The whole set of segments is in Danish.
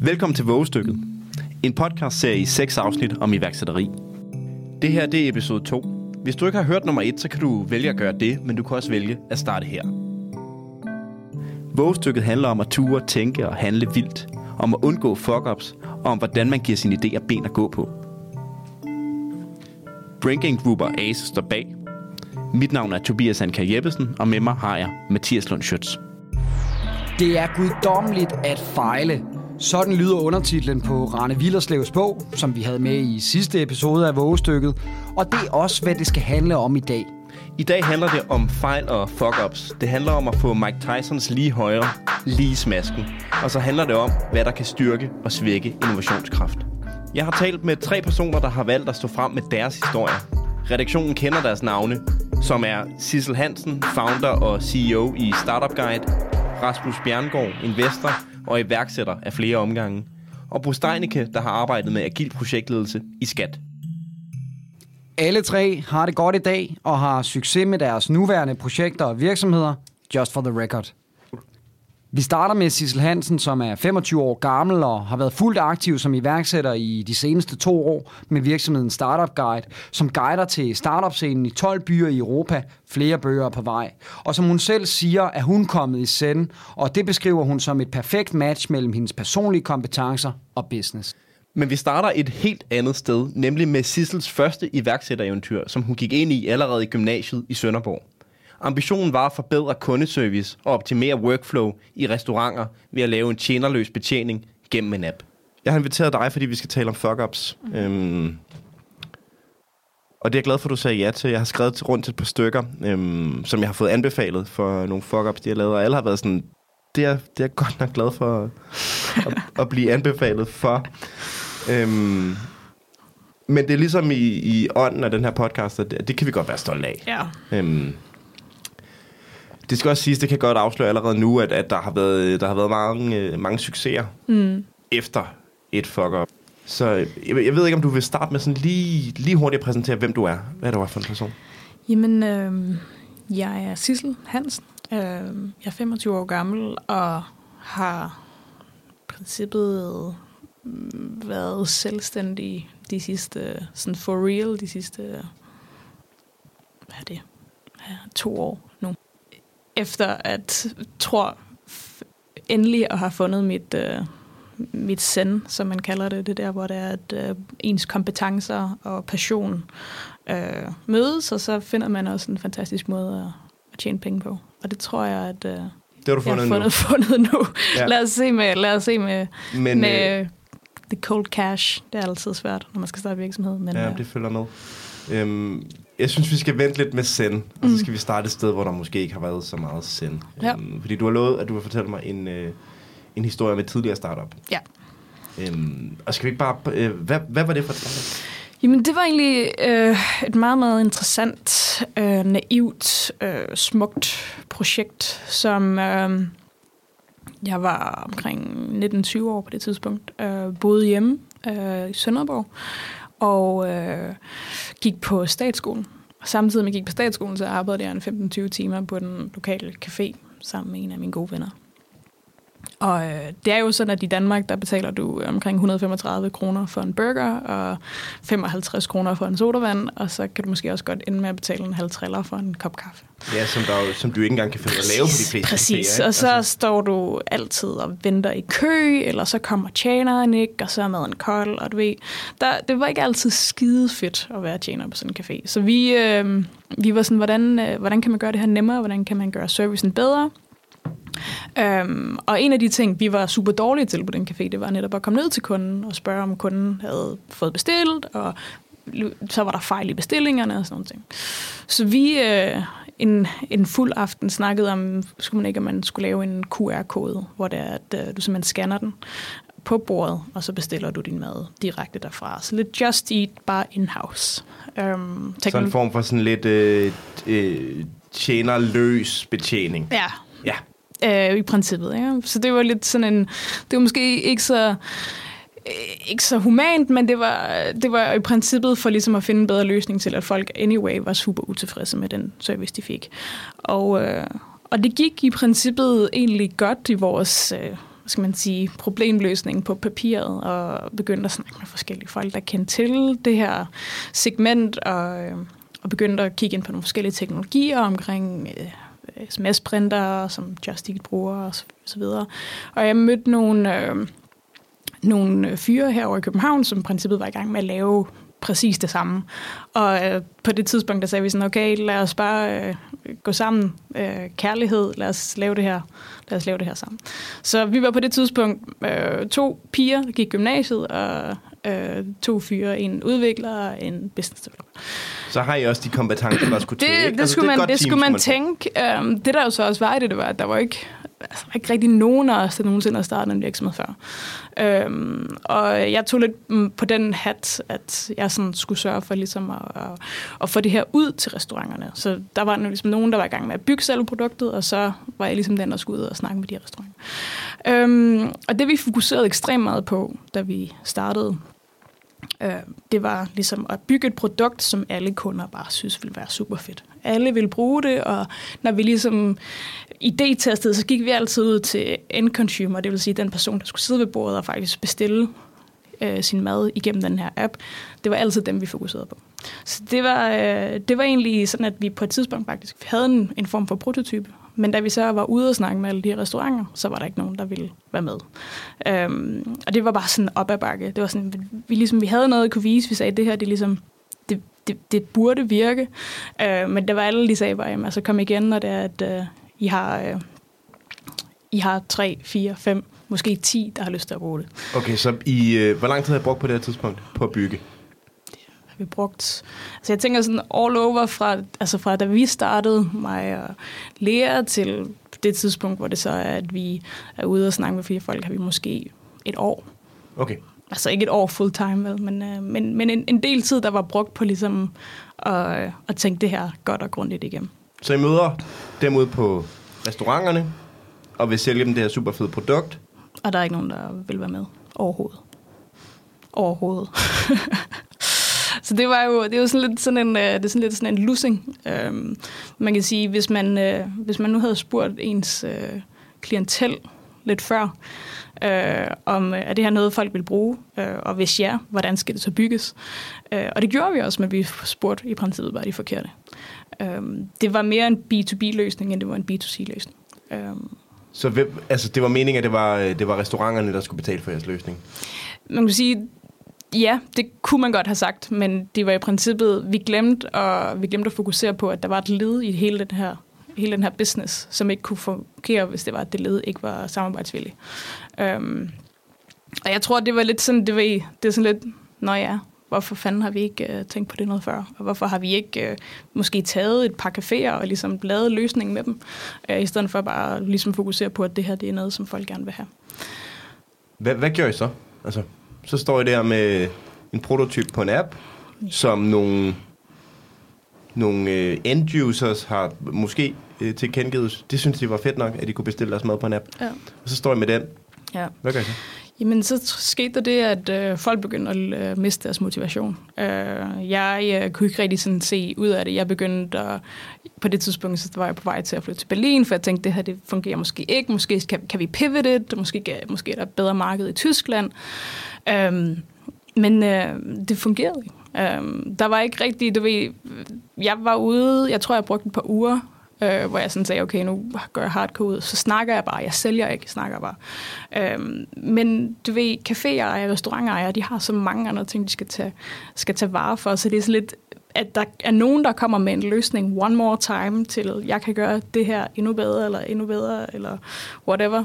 Velkommen til Vågestykket. En podcast-serie i seks afsnit om iværksætteri. Det her det er episode 2. Hvis du ikke har hørt nummer 1, så kan du vælge at gøre det, men du kan også vælge at starte her. Vågestykket handler om at ture, tænke og handle vildt. Om at undgå fuck-ups, og om hvordan man giver sine idéer ben at gå på. Brinking Group og Ace står bag. Mit navn er Tobias Anker Jeppesen, og med mig har jeg Mathias Lund Schütz. Det er guddommeligt at fejle. Sådan lyder undertitlen på Rane Villerslevs bog, som vi havde med i sidste episode af Vågestykket. Og det er også, hvad det skal handle om i dag. I dag handler det om fejl og fuck-ups. Det handler om at få Mike Tysons lige højre, lige smasken. Og så handler det om, hvad der kan styrke og svække innovationskraft. Jeg har talt med tre personer, der har valgt at stå frem med deres historier. Redaktionen kender deres navne, som er Sissel Hansen, founder og CEO i Startup Guide, Rasmus Bjerngård, investor og iværksætter af flere omgange, og Bo Steinicke, der har arbejdet med agil projektledelse i Skat. Alle tre har det godt i dag og har succes med deres nuværende projekter og virksomheder, just for the record. Vi starter med Sissel Hansen, som er 25 år gammel og har været fuldt aktiv som iværksætter i de seneste to år med virksomheden Startup Guide, som guider til startup-scenen i 12 byer i Europa, flere bøger på vej. Og som hun selv siger, er hun kommet i send, og det beskriver hun som et perfekt match mellem hendes personlige kompetencer og business. Men vi starter et helt andet sted, nemlig med Sissels første iværksættereventyr, som hun gik ind i allerede i gymnasiet i Sønderborg. Ambitionen var at forbedre kundeservice og optimere workflow i restauranter ved at lave en tjenerløs betjening gennem en app. Jeg har inviteret dig, fordi vi skal tale om fuck-ups. Mm. Øhm, og det er jeg glad for, at du sagde ja til. Jeg har skrevet rundt til et par stykker, øhm, som jeg har fået anbefalet for nogle fuck-ups, de har lavet. Og alle har været sådan, det er, det er jeg godt nok glad for at, at blive anbefalet for. Øhm, men det er ligesom i, i ånden af den her podcast, at det, det kan vi godt være stolte af. Ja. Øhm, det skal også siges, det kan godt afsløre allerede nu, at, at der har været, der har været mange, øh, mange succeser mm. efter et fuck-up. Så jeg, jeg ved ikke, om du vil starte med sådan lige, lige hurtigt at præsentere, hvem du er. Hvad er du for en person? Jamen, øh, jeg er Sissel Hansen. Øh, jeg er 25 år gammel og har princippet været selvstændig de sidste, sådan for real, de sidste, hvad er det, ja, to år. Efter at, tror endelig at have fundet mit, uh, mit send, som man kalder det, det der, hvor det er, at uh, ens kompetencer og passion uh, mødes, og så finder man også en fantastisk måde at, at tjene penge på. Og det tror jeg, at uh, det har du fundet jeg har fundet, nu. fundet nu. Ja. Lad os se med, lad os se med, Men, med øh, the cold cash. Det er altid svært, når man skal starte virksomhed. Men, ja, det følger med. Øhm, jeg synes, vi skal vente lidt med send, og så Mm. skal vi starte et sted, hvor der måske ikke har været så meget send. Ja. Øhm, fordi du har lovet, at du vil fortælle mig en, øh, en historie med et tidligere startup. Ja. Øhm, og skal vi ikke bare... Øh, hvad, hvad var det for et startup? Jamen, det var egentlig øh, et meget, meget interessant, øh, naivt, øh, smukt projekt, som øh, jeg var omkring 19-20 år på det tidspunkt. Øh, boede hjemme øh, i Sønderborg og øh, gik på statsskolen. Og samtidig med at jeg gik på statsskolen, så arbejdede jeg en 15-20 timer på den lokale café sammen med en af mine gode venner. Og øh, det er jo sådan, at i Danmark, der betaler du omkring 135 kroner for en burger, og 55 kroner for en sodavand, og så kan du måske også godt ende med at betale en halv triller for en kop kaffe. Ja, som, der, jo- som du ikke engang kan finde af at lave på de fleste Præcis, caféer, ikke? og så Altså, står du altid og venter i kø, eller så kommer tjeneren ikke, og så er maden kold, og du ved, der, det var ikke altid skide fedt at være tjener på sådan en café. Så vi, øh, vi var sådan, hvordan, øh, hvordan kan man gøre det her nemmere, hvordan kan man gøre servicen bedre? Øhm, og en af de ting, vi var super dårlige til på den café, det var netop at komme ned til kunden og spørge, om kunden havde fået bestilt, og så var der fejl i bestillingerne og sådan nogle ting. Så vi øh, en, en fuld aften snakkede om, skulle man ikke, at man skulle lave en QR-kode, hvor det er, at øh, du simpelthen scanner den på bordet, og så bestiller du din mad direkte derfra. Så lidt Just Eat, bare in-house. Øhm, sådan en form for sådan lidt øh, øh, tjenerløs betjening. Ja, Ja, øh, i princippet. Ikke? Så det var lidt sådan en... Det var måske ikke så ikke så humant, men det var, det var i princippet for ligesom at finde en bedre løsning til, at folk anyway var super utilfredse med den service, de fik. Og, øh, og det gik i princippet egentlig godt i vores øh, hvad skal man sige, problemløsning på papiret, og begyndte at snakke med forskellige folk, der kendte til det her segment, og, øh, og begyndte at kigge ind på nogle forskellige teknologier omkring øh, sms-printer, som Just bruger og så, så videre. Og jeg mødte nogle, øh, nogle øh, fyre herovre i København, som i princippet var i gang med at lave præcis det samme. Og øh, på det tidspunkt, der sagde vi sådan, okay, lad os bare øh, gå sammen. Øh, kærlighed, lad os lave det her. Lad os lave det her sammen. Så vi var på det tidspunkt øh, to piger, der gik gymnasiet, og øh, to fyre, en udvikler og en business developer. Så har I også de kompetencer, der skulle det, til, ikke? Det, Altså, skulle er et man, det team, skulle man få. tænke. Um, det der jo så også var i det, det var, at der var ikke, altså, var ikke rigtig nogen af os, der nogensinde har startet en virksomhed før. Øhm, og jeg tog lidt mm, på den hat, at jeg sådan skulle sørge for ligesom at, at, at få det her ud til restauranterne. Så der var ligesom nogen, der var i gang med at bygge selve produktet, og så var jeg ligesom den, der skulle ud og snakke med de her restauranter. Øhm, og det vi fokuserede ekstremt meget på, da vi startede, Øh, det var ligesom at bygge et produkt, som alle kunder bare synes ville være super fedt. Alle ville bruge det, og når vi ligesom idé-testede, så gik vi altid ud til end consumer, det vil sige den person, der skulle sidde ved bordet og faktisk bestille øh, sin mad igennem den her app. Det var altid dem, vi fokuserede på. Så det var, øh, det var egentlig sådan, at vi på et tidspunkt faktisk havde en, en form for prototype. Men da vi så var ude og snakke med alle de her restauranter, så var der ikke nogen, der ville være med. Øhm, og det var bare sådan op ad bakke. Det var sådan, vi, ligesom, vi havde noget at kunne vise. Vi sagde, at det her det er ligesom, det, det, det burde virke. Øh, men det var alle, de sagde bare, jamen, altså kom igen, når det er, at øh, I har... Øh, I har 3, 4, 5, måske 10, der har lyst til at bruge det. Okay, så I, øh, hvor lang tid har I brugt på det her tidspunkt på at bygge? Vi brugt. Altså jeg tænker sådan all over fra, altså fra da vi startede, mig og Lea, til det tidspunkt, hvor det så er, at vi er ude og snakke med fire folk, har vi måske et år. Okay. Altså ikke et år full time, vel, men, øh, men, men en, en del tid, der var brugt på ligesom at, at tænke det her godt og grundigt igennem. Så I møder dem ude på restauranterne, og vil sælge dem det her super fede produkt. Og der er ikke nogen, der vil være med overhovedet. Overhovedet. Så det var jo, det er jo sådan lidt sådan en, øh, det er sådan lidt sådan en losing. Øhm, man kan sige, hvis man, øh, hvis man nu havde spurgt ens øh, klientel lidt før, øh, om øh, er det her noget, folk vil bruge, øh, og hvis ja, hvordan skal det så bygges? Øh, og det gjorde vi også, men vi spurgte i princippet bare de forkerte. Øh, det var mere en B2B-løsning, end det var en B2C-løsning. Øh, Så hvem, altså, det var meningen, at det var, øh, det var restauranterne, der skulle betale for jeres løsning? man kan sige, ja, det kunne man godt have sagt, men det var i princippet, vi glemte, og vi glemte at fokusere på, at der var et led i hele den her hele den her business, som ikke kunne fungere, hvis det var, at det led ikke var samarbejdsvillig. Øhm, og jeg tror, det var lidt sådan, det var, det er sådan lidt, nå ja, hvorfor fanden har vi ikke øh, tænkt på det noget før? Og hvorfor har vi ikke øh, måske taget et par caféer og ligesom lavet løsningen med dem, øh, i stedet for bare ligesom fokusere på, at det her det er noget, som folk gerne vil have. Hvad, hvad gør I så? Altså, så står I der med en prototyp på en app, som nogle, nogle øh, end-users har måske øh, tilkendegivet. Det synes de var fedt nok, at de kunne bestille deres mad på en app. Ja. Og så står I med den. ja. Hvad gør I så? Jamen, så skete der det, at øh, folk begyndte at øh, miste deres motivation. Øh, jeg øh, kunne ikke rigtig sådan se ud af det. Jeg begyndte at, på det tidspunkt, så var jeg på vej til at flytte til Berlin, for jeg tænkte, det her det fungerer måske ikke. Måske kan, kan vi pivot det. måske, kan, måske er der et bedre marked i Tyskland. Øh, men øh, det fungerede ikke. Øh, der var ikke rigtig, du ved, jeg var ude, jeg tror, jeg brugte et par uger øh, hvor jeg sådan sagde, okay, nu gør jeg hardcore ud, så snakker jeg bare, jeg sælger ikke, jeg snakker bare. Øh, men du ved, caféejere, restaurantejere, de har så mange andre ting, de skal tage, skal tage vare for, så det er sådan lidt, at der er nogen, der kommer med en løsning one more time til, jeg kan gøre det her endnu bedre, eller endnu bedre, eller whatever.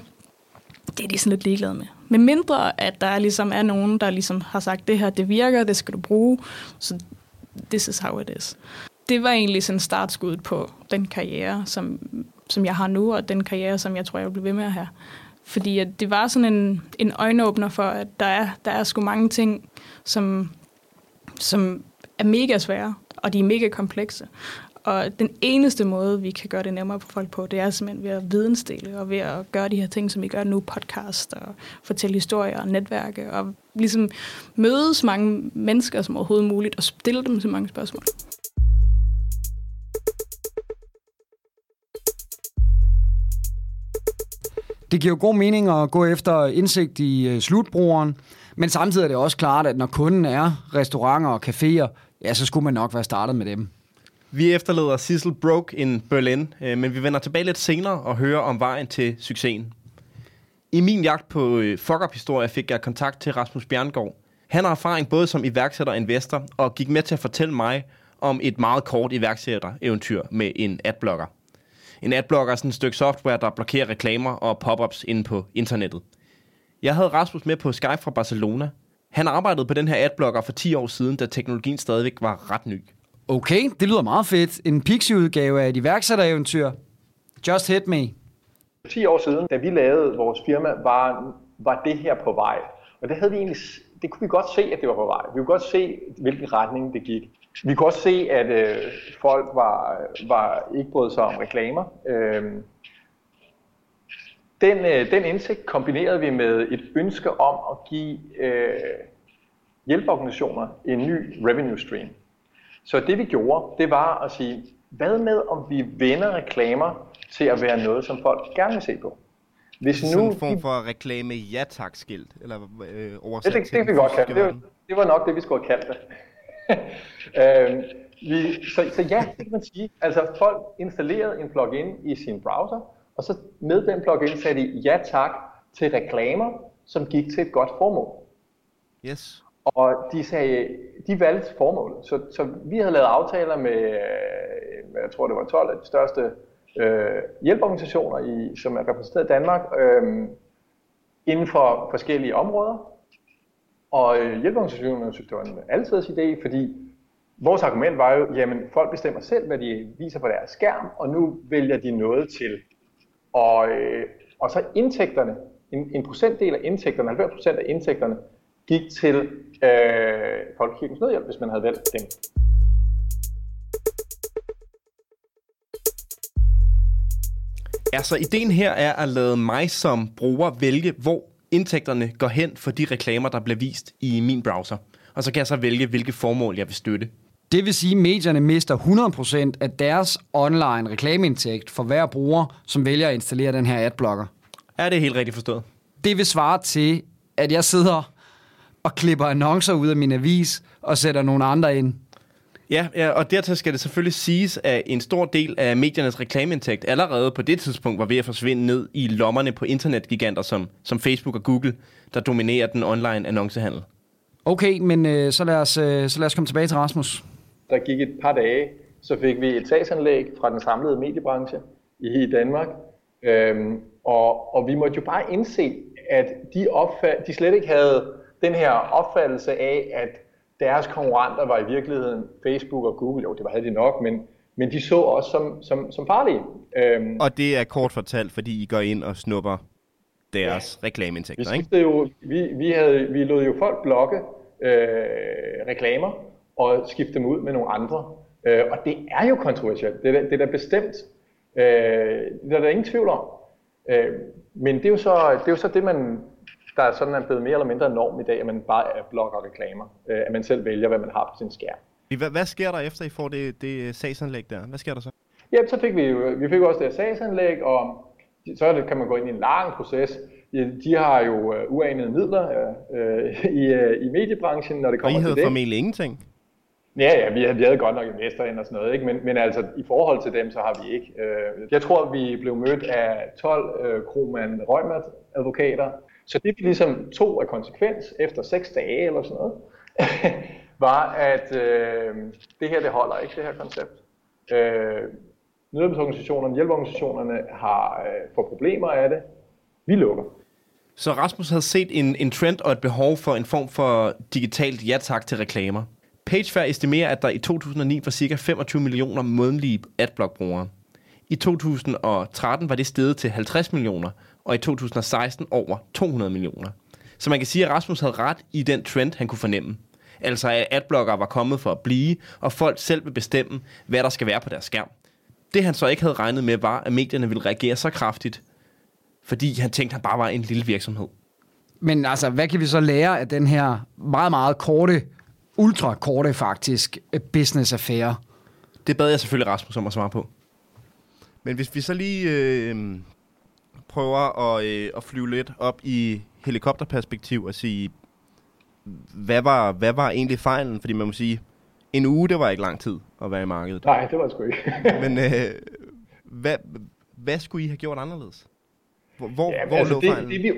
Det er de sådan lidt ligeglade med. Med mindre, at der ligesom er nogen, der ligesom har sagt, det her, det virker, det skal du bruge, så this is how it is det var egentlig sådan startskuddet på den karriere, som, som jeg har nu, og den karriere, som jeg tror, jeg vil blive ved med at have. Fordi at det var sådan en, en øjenåbner for, at der er, der er sgu mange ting, som, som er mega svære, og de er mega komplekse. Og den eneste måde, vi kan gøre det nemmere for folk på, det er simpelthen ved at vidensdele, og ved at gøre de her ting, som vi gør nu, podcast, og fortælle historier og netværke, og ligesom møde så mange mennesker som overhovedet muligt, og stille dem så mange spørgsmål. Det giver jo god mening at gå efter indsigt i øh, slutbrugeren, men samtidig er det også klart, at når kunden er restauranter og caféer, ja, så skulle man nok være startet med dem. Vi efterlader Sissel Broke in Berlin, øh, men vi vender tilbage lidt senere og hører om vejen til succesen. I min jagt på øh, fuck-up-historie fik jeg kontakt til Rasmus Bjerngård. Han har erfaring både som iværksætter og investor, og gik med til at fortælle mig om et meget kort iværksætter-eventyr med en adblocker. En adblocker er sådan et stykke software, der blokerer reklamer og pop-ups inde på internettet. Jeg havde Rasmus med på Skype fra Barcelona. Han arbejdede på den her adblocker for 10 år siden, da teknologien stadigvæk var ret ny. Okay, det lyder meget fedt. En Pixie-udgave af et iværksættereventyr. Just hit me. 10 år siden, da vi lavede vores firma, var, var det her på vej. Og det, havde vi egentlig, det kunne vi godt se, at det var på vej. Vi kunne godt se, hvilken retning det gik. Vi kunne også se, at øh, folk var, var ikke brød sig om reklamer. Øh, den, øh, den indsigt kombinerede vi med et ønske om at give øh, hjælpeorganisationer en ny revenue stream. Så det vi gjorde, det var at sige, hvad med om vi vender reklamer til at være noget, som folk gerne vil se på? Hvis nu Sådan en form for reklame ja tak skilt eller øh, oversat det, det, det, det vi godt kalde det. Det var nok det, vi skulle have kaldt det. øh, vi, så, så ja, det kan man sige. Altså folk installerede en plugin i sin browser, og så med den plugin sagde de ja tak til reklamer, som gik til et godt formål. Yes. Og de sagde, de valgte formålet. Så, så vi havde lavet aftaler med, øh, jeg tror det var 12 af de største øh, hjælpeorganisationer, i, som er repræsenteret i Danmark, øh, inden for forskellige områder. Og øh, hjælpeorganisationerne synes, det var en altidens idé, fordi vores argument var jo, jamen folk bestemmer selv, hvad de viser på deres skærm, og nu vælger de noget til. Og, øh, og så indtægterne, en, en procentdel af indtægterne, 90% af indtægterne, gik til øh, Folkekirkens Nødhjælp, hvis man havde valgt dem. Altså, ideen her er at lade mig som bruger vælge, hvor indtægterne går hen for de reklamer, der bliver vist i min browser. Og så kan jeg så vælge, hvilke formål jeg vil støtte. Det vil sige, at medierne mister 100% af deres online reklameindtægt for hver bruger, som vælger at installere den her adblocker. Er det helt rigtigt forstået? Det vil svare til, at jeg sidder og klipper annoncer ud af min avis og sætter nogle andre ind. Ja, ja, og dertil skal det selvfølgelig siges, at en stor del af mediernes reklameindtægt allerede på det tidspunkt var ved at forsvinde ned i lommerne på internetgiganter som, som Facebook og Google, der dominerer den online annoncehandel. Okay, men øh, så, lad os, øh, så lad os komme tilbage til Rasmus. Der gik et par dage, så fik vi et sagsanlæg fra den samlede mediebranche i Danmark. Øhm, og, og vi måtte jo bare indse, at de, opfald, de slet ikke havde den her opfattelse af, at deres konkurrenter var i virkeligheden Facebook og Google. Jo, det var havde de nok, men, men de så også som, som, som farlige. Øhm, og det er kort fortalt, fordi I går ind og snupper deres ja. reklameindtægter, ikke? Jo, vi, vi, havde, vi lod jo folk blokke øh, reklamer og skifte dem ud med nogle andre. Øh, og det er jo kontroversielt. Det er, det er da bestemt. Øh, det er der ingen tvivl om. Øh, men det er, jo så, det er jo så det, man der er sådan er blevet mere eller mindre norm i dag, at man bare blokker reklamer. Øh, at man selv vælger, hvad man har på sin skærm. Hvad, hvad sker der efter, I får det, det sagsanlæg der? Hvad sker der så? Ja, så fik vi vi fik også det sagsanlæg, og så det, kan man gå ind i en lang proces. De har jo uh, uanede midler uh, i, uh, i mediebranchen, når det kommer til det. Og I havde formentlig ingenting? Ja, ja, vi havde, vi havde godt nok investor ind og sådan noget, ikke? Men, men altså i forhold til dem, så har vi ikke. Uh, jeg tror, vi blev mødt af 12 uh, Kroman Røgmat advokater, så det vi ligesom tog af konsekvens efter seks dage eller sådan noget, var, at øh, det her det holder ikke, det her koncept. Øh, nødhjælpsorganisationerne, hjælpeorganisationerne har øh, for problemer af det. Vi lukker. Så Rasmus havde set en, en trend og et behov for en form for digitalt ja-tak til reklamer. PageFair estimerer, at der i 2009 var ca. 25 millioner månedlige adblock-brugere. I 2013 var det steget til 50 millioner, og i 2016 over 200 millioner. Så man kan sige, at Rasmus havde ret i den trend, han kunne fornemme. Altså at adblocker var kommet for at blive, og folk selv vil bestemme, hvad der skal være på deres skærm. Det han så ikke havde regnet med, var, at medierne ville reagere så kraftigt, fordi han tænkte, at han bare var en lille virksomhed. Men altså, hvad kan vi så lære af den her meget, meget korte, ultra korte faktisk, business affære? Det bad jeg selvfølgelig Rasmus om at svare på. Men hvis vi så lige øh, prøver at, øh, at flyve lidt op i helikopterperspektiv og sige, hvad var, hvad var egentlig fejlen? Fordi man må sige, en uge, det var ikke lang tid at være i markedet. Nej, det var sgu ikke. Men øh, hvad, hvad skulle I have gjort anderledes? Hvor, hvor, ja, hvor altså lå det, fejlen? det, vi,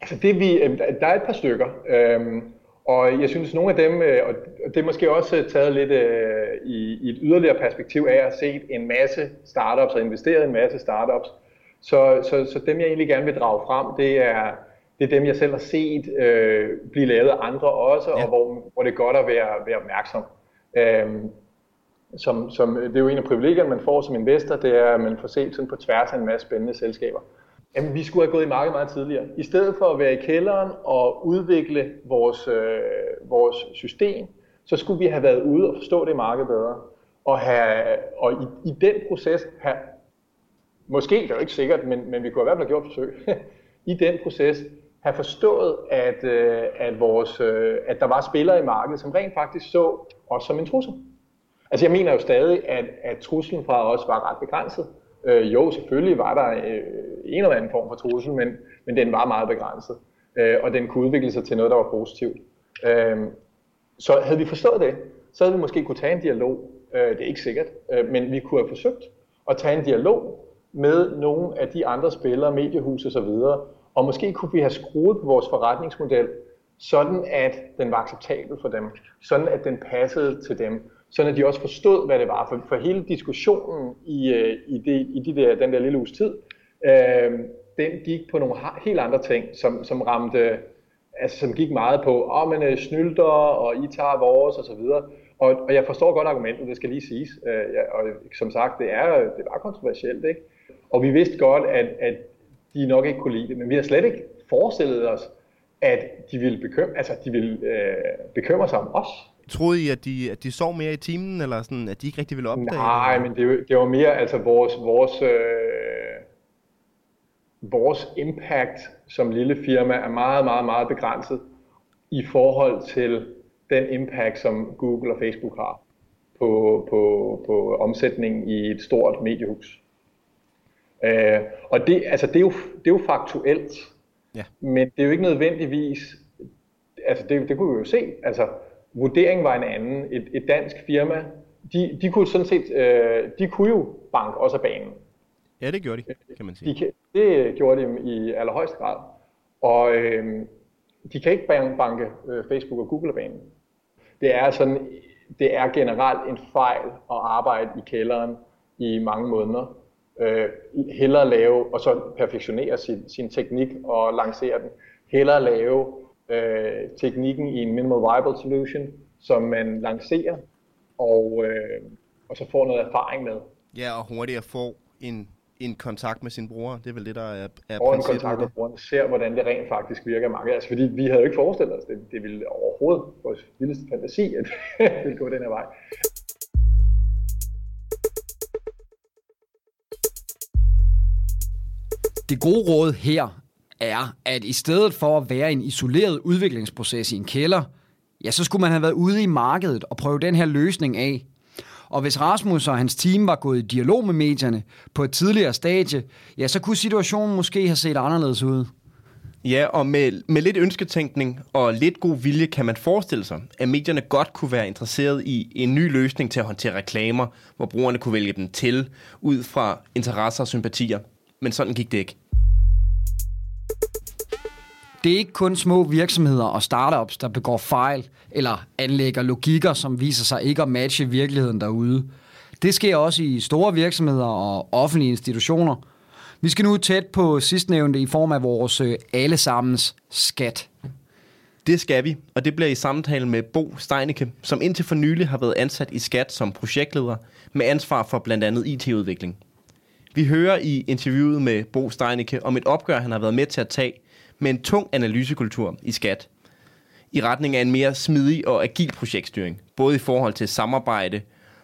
altså det vi, øh, der er et par stykker, øhm, og jeg synes nogle af dem, øh, og det er måske også taget lidt øh, i, i et yderligere perspektiv af at have set en masse startups og investeret i en masse startups, så, så, så dem jeg egentlig gerne vil drage frem, det er, det er dem jeg selv har set øh, blive lavet af andre også, ja. og hvor, hvor det er godt at være, være opmærksom. Øhm, som, som, det er jo en af privilegierne, man får som investor, det er, at man får set sådan på tværs af en masse spændende selskaber. Jamen, vi skulle have gået i markedet meget tidligere. I stedet for at være i kælderen og udvikle vores, øh, vores system, så skulle vi have været ude og forstå det marked bedre. Og, have, og i, i den proces have, måske, det er jo ikke sikkert, men, men vi kunne i hvert fald have gjort forsøg, i den proces have forstået, at, øh, at, vores, øh, at der var spillere i markedet, som rent faktisk så os som en trussel. Altså jeg mener jo stadig, at, at truslen fra os var ret begrænset. Øh, jo, selvfølgelig var der øh, en eller anden form for trussel, men, men den var meget begrænset. Øh, og den kunne udvikle sig til noget, der var positivt. Øh, så havde vi forstået det, så havde vi måske kunne tage en dialog. Øh, det er ikke sikkert, øh, men vi kunne have forsøgt at tage en dialog med nogle af de andre spillere, mediehus og så videre, og måske kunne vi have skruet på vores forretningsmodel, sådan at den var acceptabel for dem, sådan at den passede til dem, sådan at de også forstod, hvad det var. For, for hele diskussionen i, øh, i, det, i de der, den der lille uges tid, øh, den gik på nogle helt andre ting, som, som ramte, altså som gik meget på, åh, oh, men øh, snylder, og I tager vores, og så videre. Og, og jeg forstår godt argumentet, det skal lige siges. Øh, og som sagt, det, er, det var kontroversielt, ikke? Og vi vidste godt, at, at de nok ikke kunne lide det, men vi har slet ikke forestillet os, at de ville bekymre, altså, de ville, øh, bekymre sig om os. Troede I, at de, at de sov mere i timen, eller sådan, at de ikke rigtig ville opdage Nej, men det, det var mere altså vores, vores, øh, vores impact som lille firma er meget, meget, meget begrænset i forhold til den impact, som Google og Facebook har på, på, på omsætningen i et stort mediehus. Øh, og det, altså, det, er jo, det er jo faktuelt, ja. men det er jo ikke nødvendigvis, altså det, det kunne vi jo se, altså vurderingen var en anden. Et, et dansk firma, de, de kunne sådan set, øh, de kunne jo banke også af banen. Ja, det gjorde de, kan man sige. De, det gjorde de i allerhøjeste grad. Og øh, de kan ikke banke øh, Facebook og Google af banen. Det er sådan, det er generelt en fejl at arbejde i kælderen i mange måneder. Øh, hellere lave, og så perfektionere sin, sin teknik og lancere den. Hellere lave øh, teknikken i en minimal viable solution, som man lancerer, og, øh, og så får noget erfaring med. Ja, og hurtigt få en, en kontakt med sin bror. Det er vel det, der er, er Og en kontakt med brugeren, ser hvordan det rent faktisk virker mange. Altså, fordi vi havde jo ikke forestillet os det. Det ville overhovedet vores vildeste fantasi, at det ville gå den her vej. Det gode råd her er, at i stedet for at være en isoleret udviklingsproces i en kælder, ja, så skulle man have været ude i markedet og prøve den her løsning af. Og hvis Rasmus og hans team var gået i dialog med medierne på et tidligere stadie, ja, så kunne situationen måske have set anderledes ud. Ja, og med, med lidt ønsketænkning og lidt god vilje kan man forestille sig, at medierne godt kunne være interesseret i en ny løsning til at håndtere reklamer, hvor brugerne kunne vælge dem til ud fra interesser og sympatier. Men sådan gik det ikke. Det er ikke kun små virksomheder og startups, der begår fejl eller anlægger logikker, som viser sig ikke at matche virkeligheden derude. Det sker også i store virksomheder og offentlige institutioner. Vi skal nu tæt på sidstnævnte i form af vores øh, allesammens skat. Det skal vi, og det bliver i samtale med Bo Steinecke, som indtil for nylig har været ansat i Skat som projektleder med ansvar for blandt andet IT-udvikling. Vi hører i interviewet med Bo Steinicke om et opgør, han har været med til at tage med en tung analysekultur i skat, i retning af en mere smidig og agil projektstyring, både i forhold til samarbejde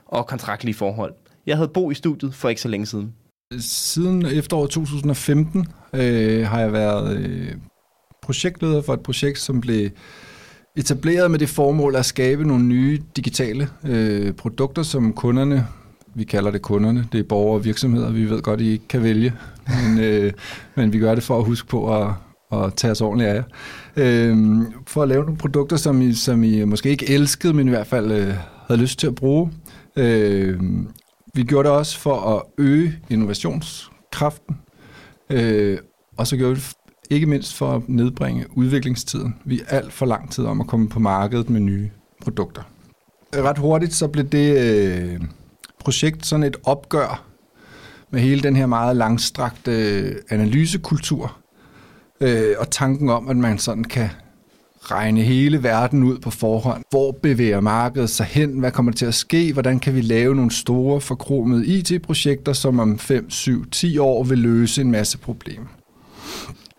og kontraktlige forhold. Jeg havde Bo i studiet for ikke så længe siden. Siden efteråret 2015 øh, har jeg været øh, projektleder for et projekt, som blev etableret med det formål at skabe nogle nye digitale øh, produkter, som kunderne vi kalder det kunderne. Det er borgere og virksomheder. Vi ved godt, I ikke kan vælge, men, øh, men vi gør det for at huske på at, at tage os ordentligt af jer. Øh, for at lave nogle produkter, som I, som I måske ikke elskede, men i hvert fald øh, havde lyst til at bruge. Øh, vi gjorde det også for at øge innovationskraften, øh, og så gjorde vi det ikke mindst for at nedbringe udviklingstiden. Vi er alt for lang tid om at komme på markedet med nye produkter. Øh, ret hurtigt så blev det øh, projekt sådan et opgør med hele den her meget langstrakte analysekultur, øh, og tanken om, at man sådan kan regne hele verden ud på forhånd. Hvor bevæger markedet sig hen? Hvad kommer til at ske? Hvordan kan vi lave nogle store forkromede IT-projekter, som om 5, 7, 10 år vil løse en masse problemer?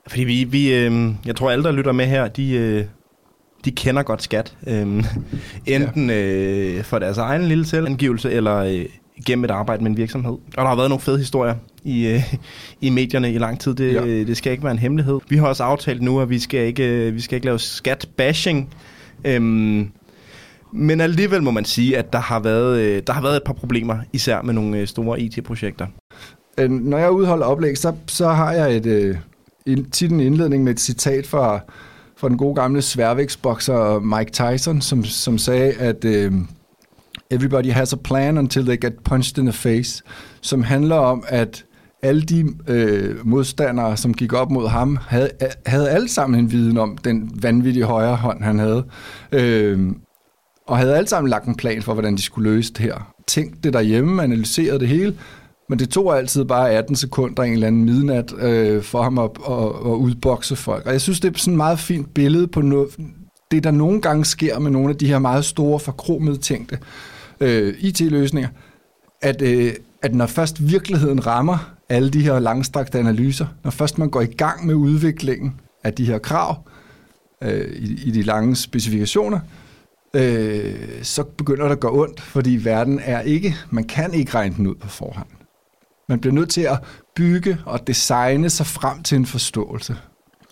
Fordi vi, vi øh, jeg tror alle, der lytter med her, de, øh, de kender godt skat. Øh, enten øh, for deres egen lille selvangivelse, eller øh, gennem et arbejde med en virksomhed. Og der har været nogle fede historier i, øh, i medierne i lang tid. Det, ja. det skal ikke være en hemmelighed. Vi har også aftalt nu, at vi skal ikke, øh, vi skal ikke lave skat-bashing. Øhm, men alligevel må man sige, at der har været, øh, der har været et par problemer, især med nogle øh, store IT-projekter. Øh, når jeg udholder oplæg, så, så har jeg et, øh, tit en indledning med et citat fra, fra den gode gamle sværvægtsbokser øh, Mike Tyson, som, som sagde, at øh, everybody has a plan until they get punched in the face, som handler om, at alle de øh, modstandere, som gik op mod ham, havde, havde alle sammen en viden om den vanvittige højre hånd, han havde. Øh, og havde alle sammen lagt en plan for, hvordan de skulle løse det her. Tænk det derhjemme, analyserede det hele, men det tog altid bare 18 sekunder, en eller anden midnat, øh, for ham at, at, at udbokse folk. Og jeg synes, det er sådan et meget fint billede på noget, det, der nogle gange sker med nogle af de her meget store, forkromede tænkte øh, IT-løsninger, at, øh, at når først virkeligheden rammer alle de her langstrakte analyser, når først man går i gang med udviklingen af de her krav øh, i, i de lange specifikationer, øh, så begynder det at gå ondt, fordi verden er ikke, man kan ikke regne den ud på forhånd. Man bliver nødt til at bygge og designe sig frem til en forståelse.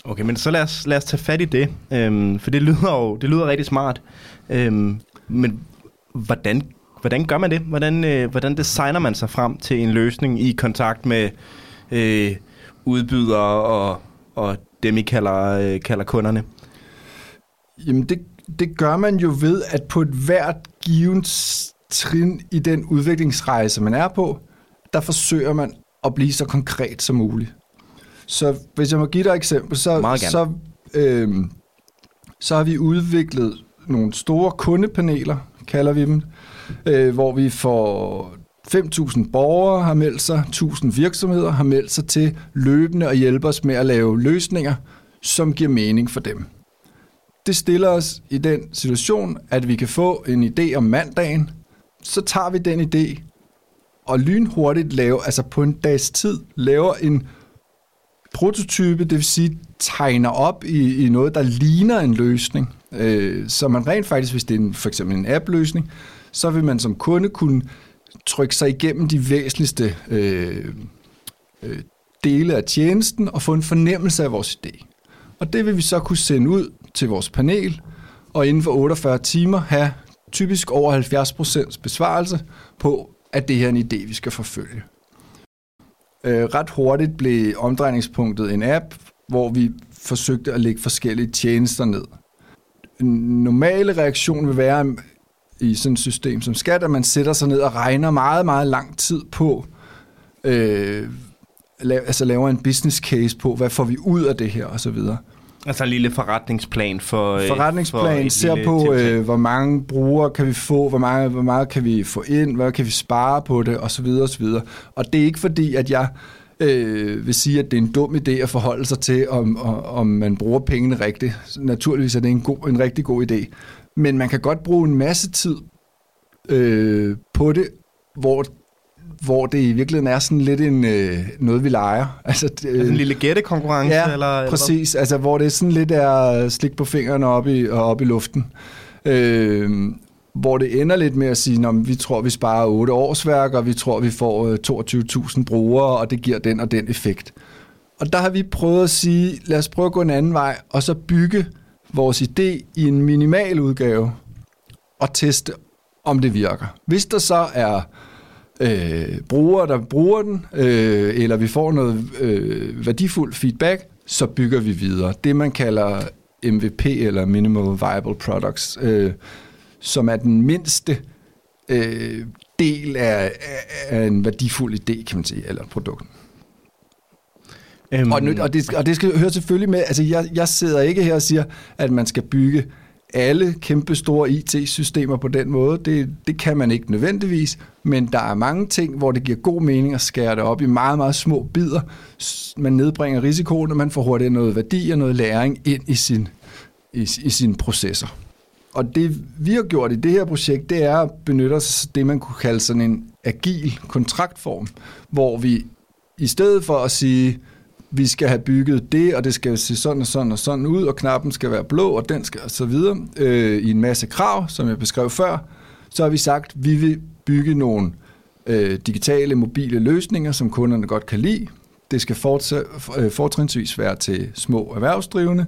Okay, men så lad os, lad os tage fat i det, øhm, for det lyder jo det lyder rigtig smart. Øhm, men hvordan, hvordan gør man det? Hvordan, øh, hvordan designer man sig frem til en løsning i kontakt med øh, udbydere og, og dem, I kalder, øh, kalder kunderne? Jamen, det, det gør man jo ved, at på et hvert givet trin i den udviklingsrejse, man er på, der forsøger man at blive så konkret som muligt. Så hvis jeg må give dig et eksempel, så, så, øh, så har vi udviklet nogle store kundepaneler, kalder vi dem, øh, hvor vi får 5.000 borgere har meldt sig, 1.000 virksomheder har meldt sig til løbende at hjælpe os med at lave løsninger, som giver mening for dem. Det stiller os i den situation, at vi kan få en idé om mandagen, så tager vi den idé og lynhurtigt lave, altså på en dags tid, laver en prototype, det vil sige tegner op i, i noget, der ligner en løsning. Øh, så man rent faktisk, hvis det er en, for eksempel en app-løsning, så vil man som kunde kunne trykke sig igennem de væsentligste øh, øh, dele af tjenesten og få en fornemmelse af vores idé. Og det vil vi så kunne sende ud til vores panel, og inden for 48 timer have typisk over 70% besvarelse på, at det her er en idé, vi skal forfølge. Øh, ret hurtigt blev omdrejningspunktet en app, hvor vi forsøgte at lægge forskellige tjenester ned. En normale reaktion vil være um, i sådan et system som skat, at man sætter sig ned og regner meget, meget lang tid på, øh, la- altså laver en business case på, hvad får vi ud af det her osv. Altså en lille forretningsplan for... Øh, forretningsplan for ser på, øh, hvor mange brugere kan vi få, hvor meget, hvor meget kan vi få ind, hvad kan vi spare på det, osv. osv. Og det er ikke fordi, at jeg øh, vil sige, at det er en dum idé at forholde sig til, om, om man bruger pengene rigtigt. Naturligvis er det en, god, en rigtig god idé. Men man kan godt bruge en masse tid øh, på det, hvor hvor det i virkeligheden er sådan lidt en, øh, noget, vi leger. Altså, det, altså en lille gættekonkurrence? Ja, eller, præcis. Eller? Altså, hvor det sådan lidt er slik på fingrene op i, og op i luften. Øh, hvor det ender lidt med at sige, at vi tror, vi sparer 8 årsværk, og vi tror, vi får 22.000 øh, brugere, og det giver den og den effekt. Og der har vi prøvet at sige, lad os prøve at gå en anden vej, og så bygge vores idé i en minimal udgave, og teste, om det virker. Hvis der så er øh, brugere, der bruger den, øh, eller vi får noget øh, værdifuld feedback, så bygger vi videre. Det, man kalder MVP, eller Minimal Viable Products, øh, som er den mindste øh, del af, af en værdifuld idé, kan man sige, eller produkt. Øhm, Og, og, det, og det skal høre selvfølgelig med, altså jeg, jeg sidder ikke her og siger, at man skal bygge alle kæmpe store IT-systemer på den måde. Det, det kan man ikke nødvendigvis, men der er mange ting, hvor det giver god mening at skære det op i meget, meget små bidder. Man nedbringer risikoen, og man får hurtigt noget værdi og noget læring ind i sin, i, i sine processer. Og det vi har gjort i det her projekt, det er at benytte os af det, man kunne kalde sådan en agil kontraktform, hvor vi i stedet for at sige, vi skal have bygget det, og det skal se sådan og sådan og sådan ud, og knappen skal være blå, og den skal og så videre, øh, i en masse krav, som jeg beskrev før, så har vi sagt, at vi vil bygge nogle øh, digitale, mobile løsninger, som kunderne godt kan lide. Det skal øh, fortrinsvis være til små erhvervsdrivende.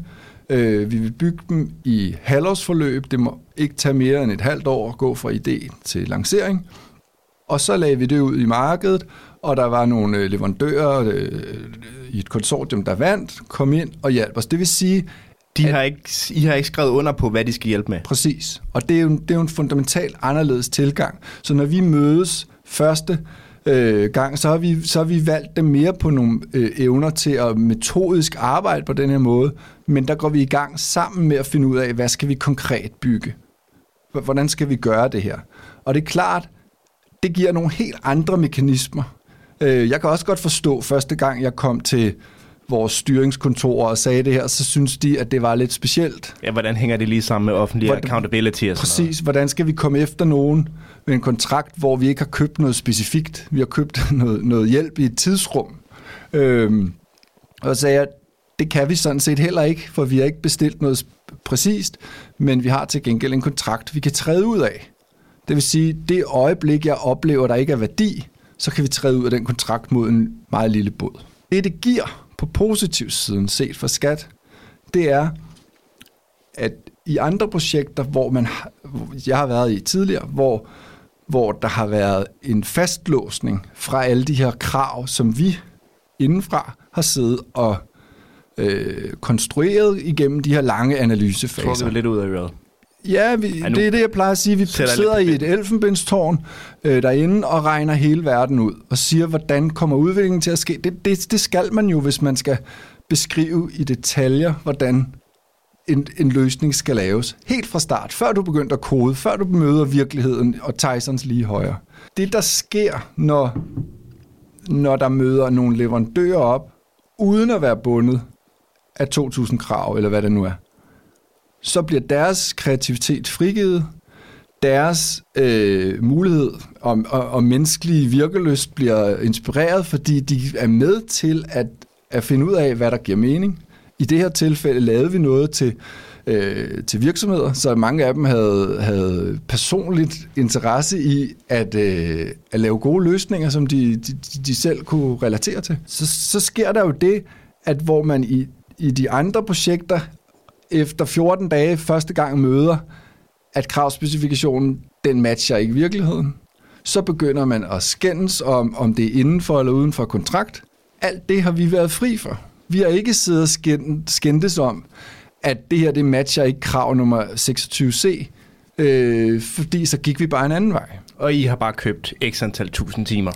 Øh, vi vil bygge dem i halvårsforløb. Det må ikke tage mere end et halvt år at gå fra idé til lancering. Og så lagde vi det ud i markedet, og der var nogle øh, leverandører øh, i et konsortium, der vandt, kom ind og hjalp os. Det vil sige, de har ikke, I har ikke skrevet under på, hvad de skal hjælpe med. Præcis. Og det er jo, det er jo en fundamentalt anderledes tilgang. Så når vi mødes første øh, gang, så har, vi, så har vi valgt dem mere på nogle øh, evner til at metodisk arbejde på den her måde, men der går vi i gang sammen med at finde ud af, hvad skal vi konkret bygge? Hvordan skal vi gøre det her? Og det er klart, det giver nogle helt andre mekanismer. Øh, jeg kan også godt forstå, første gang jeg kom til vores styringskontor og sagde det her, så synes de, at det var lidt specielt. Ja, hvordan hænger det lige sammen med offentlig Hvordan- accountability og sådan Præcis. Hvordan skal vi komme efter nogen med en kontrakt, hvor vi ikke har købt noget specifikt? Vi har købt noget, noget hjælp i et tidsrum. Øhm, og så sagde jeg, det kan vi sådan set heller ikke, for vi har ikke bestilt noget præcist, men vi har til gengæld en kontrakt, vi kan træde ud af. Det vil sige, det øjeblik, jeg oplever, der ikke er værdi, så kan vi træde ud af den kontrakt mod en meget lille båd. Det, det giver på positiv siden set for skat, det er, at i andre projekter, hvor man har, jeg har været i tidligere, hvor, hvor der har været en fastlåsning fra alle de her krav, som vi indenfra har siddet og øh, konstrueret igennem de her lange analysefaser. Tror vi lidt ud af øret. Ja, vi, Ja, det er det, jeg plejer at sige. Vi sidder i et elfenbenstårn øh, derinde og regner hele verden ud og siger, hvordan kommer udviklingen til at ske. Det, det, det skal man jo, hvis man skal beskrive i detaljer, hvordan en, en løsning skal laves. Helt fra start, før du begynder at kode, før du møder virkeligheden og Tysons lige højre. Det, der sker, når, når der møder nogle leverandører op, uden at være bundet af 2.000 krav, eller hvad det nu er, så bliver deres kreativitet frigivet, deres øh, mulighed og, og, og menneskelige virkeløst bliver inspireret, fordi de er med til at, at finde ud af, hvad der giver mening. I det her tilfælde lavede vi noget til, øh, til virksomheder, så mange af dem havde, havde personligt interesse i at, øh, at lave gode løsninger, som de, de, de selv kunne relatere til. Så, så sker der jo det, at hvor man i, i de andre projekter efter 14 dage første gang møder, at kravspecifikationen, den matcher ikke virkeligheden. Så begynder man at skændes om, om det er inden for eller uden for kontrakt. Alt det har vi været fri for. Vi har ikke siddet og skændtes om, at det her det matcher ikke krav nummer 26c, øh, fordi så gik vi bare en anden vej. Og I har bare købt x antal tusind timer.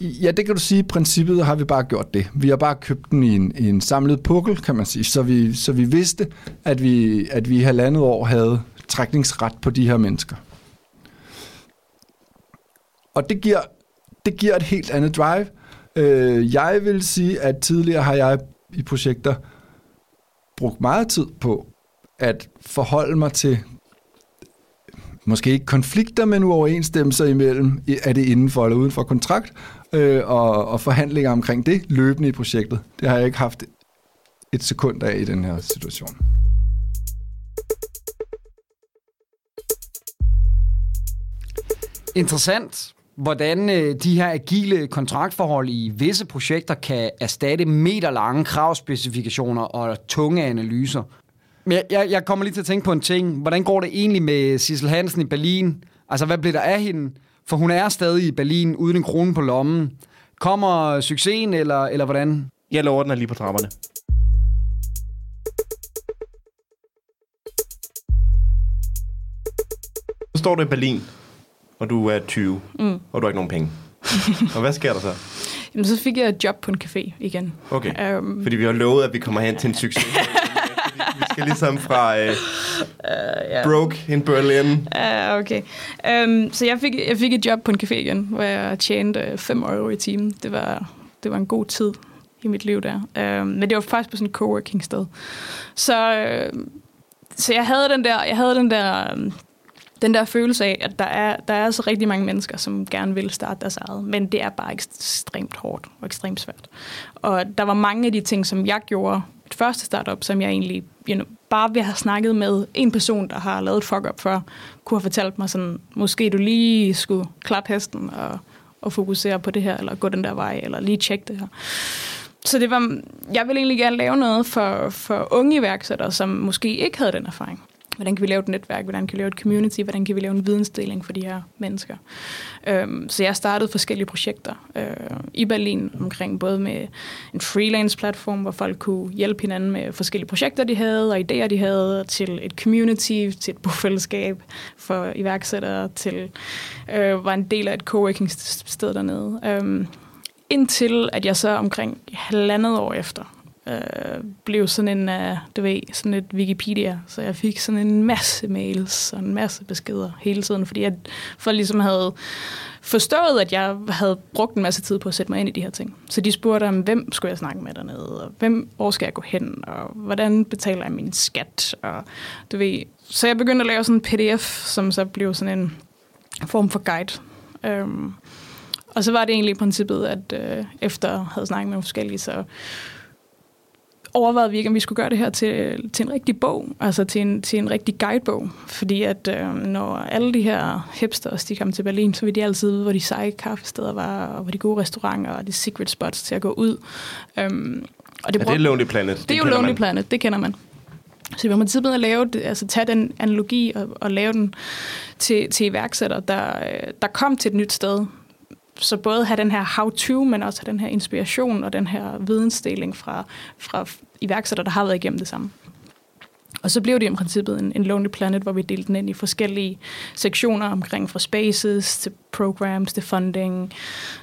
Ja, det kan du sige. I princippet har vi bare gjort det. Vi har bare købt den i en, i en samlet pukkel, kan man sige. Så vi, så vi vidste, at vi, at vi i halvandet år havde trækningsret på de her mennesker. Og det giver, det giver et helt andet drive. Øh, jeg vil sige, at tidligere har jeg i projekter brugt meget tid på at forholde mig til måske ikke konflikter, men uoverensstemmelser imellem, er det inden for eller uden for kontrakt, øh, og, og forhandlinger omkring det løbende i projektet. Det har jeg ikke haft et sekund af i den her situation. Interessant, hvordan øh, de her agile kontraktforhold i visse projekter kan erstatte meterlange kravspecifikationer og tunge analyser. Men jeg, jeg, jeg kommer lige til at tænke på en ting. Hvordan går det egentlig med Sissel Hansen i Berlin? Altså, hvad blev der af hende? For hun er stadig i Berlin uden en krone på lommen. Kommer succesen, eller, eller hvordan? Jeg lover, den er lige på trapperne. Så står du i Berlin, og du er 20, mm. og du har ikke nogen penge. og hvad sker der så? Jamen, så fik jeg et job på en café igen. Okay, um, fordi vi har lovet, at vi kommer hen til en succes. vi skal ligesom fra uh, uh, yeah. broke in Berlin. Uh, okay. Um, så jeg fik, jeg fik et job på en café igen, hvor jeg tjente 5 euro i timen. Det var, det var en god tid i mit liv der. Um, men det var faktisk på sådan et coworking sted. Så, uh, så jeg havde den der, jeg havde den der um, den der følelse af, at der er, der er så rigtig mange mennesker, som gerne vil starte deres eget, men det er bare ekstremt hårdt og ekstremt svært. Og der var mange af de ting, som jeg gjorde mit første startup, som jeg egentlig you know, bare ved at have snakket med en person, der har lavet et fuck-up før, kunne have fortalt mig sådan, måske du lige skulle klappe hesten og, og fokusere på det her, eller gå den der vej, eller lige tjekke det her. Så det var, jeg ville egentlig gerne lave noget for, for unge iværksættere, som måske ikke havde den erfaring. Hvordan kan vi lave et netværk? Hvordan kan vi lave et community? Hvordan kan vi lave en vidensdeling for de her mennesker? Øhm, så jeg startede forskellige projekter øh, i Berlin omkring både med en freelance-platform, hvor folk kunne hjælpe hinanden med forskellige projekter, de havde, og idéer, de havde, til et community, til et bofællesskab for iværksættere, til øh, var en del af et coworking-sted dernede. Øhm, indtil at jeg så omkring halvandet år efter øh, blev sådan en, uh, du ved, sådan et Wikipedia. Så jeg fik sådan en masse mails og en masse beskeder hele tiden, fordi jeg for ligesom havde forstået, at jeg havde brugt en masse tid på at sætte mig ind i de her ting. Så de spurgte om, hvem skulle jeg snakke med dernede, og hvem, hvor skal jeg gå hen, og hvordan betaler jeg min skat, og du ved. Så jeg begyndte at lave sådan en pdf, som så blev sådan en form for guide. Um, og så var det egentlig i princippet, at øh, efter jeg havde snakket med forskellige, så overvejede vi ikke, om vi skulle gøre det her til, til en rigtig bog, altså til en, til en rigtig guidebog. Fordi at øh, når alle de her hipsters, de kom til Berlin, så ville de altid vide, hvor de seje kaffesteder var, og hvor de gode restauranter og de secret spots til at gå ud. Øhm, og det, ja, det er Lonely Planet. Det, det er jo Lonely man. Planet, det kender man. Så vi har princippet at lave altså tage den analogi og, og lave den til, til iværksætter, der, der kom til et nyt sted, så både have den her how-to, men også have den her inspiration og den her vidensdeling fra, fra iværksætter, der har været igennem det samme. Og så blev det i princippet en, en Lonely Planet, hvor vi delte den ind i forskellige sektioner omkring fra spaces til programs, til funding,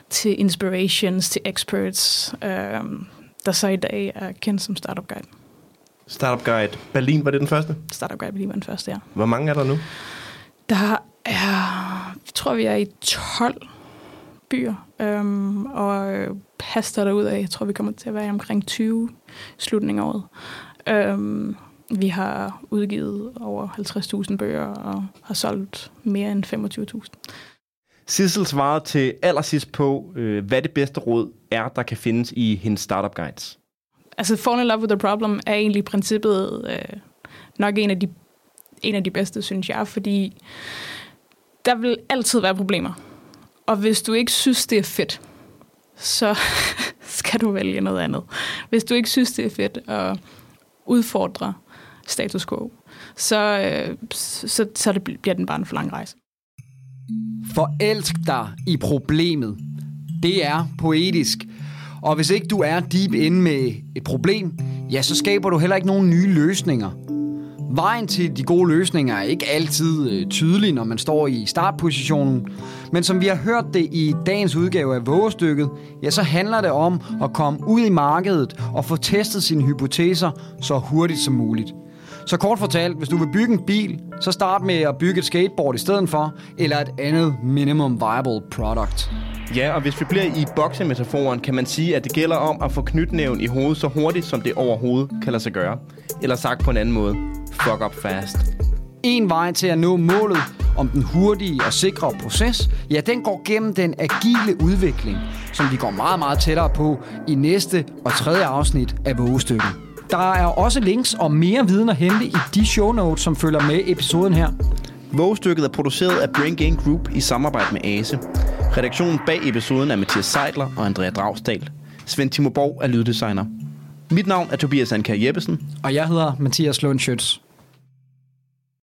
til inspirations, til experts, øh, der så i dag er kendt som Startup Guide. Startup Guide. Berlin var det den første? Startup Guide Berlin var den første, ja. Hvor mange er der nu? Der er, jeg tror, vi er i 12 byer, øhm, og haster derud af. Jeg tror, vi kommer til at være omkring 20 slutningen af året. Øhm, vi har udgivet over 50.000 bøger og har solgt mere end 25.000. Sissel svarede til allersidst på, øh, hvad det bedste råd er, der kan findes i hendes startup guides. Altså, Fall in Love with the Problem er egentlig i princippet øh, nok en af, de, en af de bedste, synes jeg, fordi der vil altid være problemer. Og hvis du ikke synes, det er fedt, så skal du vælge noget andet. Hvis du ikke synes, det er fedt at udfordre status quo, så, øh, så, så det bliver den bare en for lang rejse. Forelsk dig i problemet. Det er poetisk. Og hvis ikke du er deep inde med et problem, ja, så skaber du heller ikke nogen nye løsninger. Vejen til de gode løsninger er ikke altid øh, tydelig, når man står i startpositionen. Men som vi har hørt det i dagens udgave af Vågestykket, ja, så handler det om at komme ud i markedet og få testet sine hypoteser så hurtigt som muligt. Så kort fortalt, hvis du vil bygge en bil, så start med at bygge et skateboard i stedet for, eller et andet minimum viable product. Ja, og hvis vi bliver i boksemetaforen, kan man sige, at det gælder om at få knytnæven i hovedet så hurtigt, som det overhovedet kan lade sig gøre. Eller sagt på en anden måde, fuck up fast. En vej til at nå målet om den hurtige og sikre proces, ja, den går gennem den agile udvikling, som vi går meget, meget tættere på i næste og tredje afsnit af Vågestykket. Der er også links og mere viden at hente i de show notes, som følger med episoden her. Vågestykket er produceret af Brain Gain Group i samarbejde med ASE. Redaktionen bag episoden er Mathias Seidler og Andrea Dragsdal. Svend Timo Borg er lyddesigner. Mit navn er Tobias Anker Jeppesen. Og jeg hedder Mathias Lundschøtz.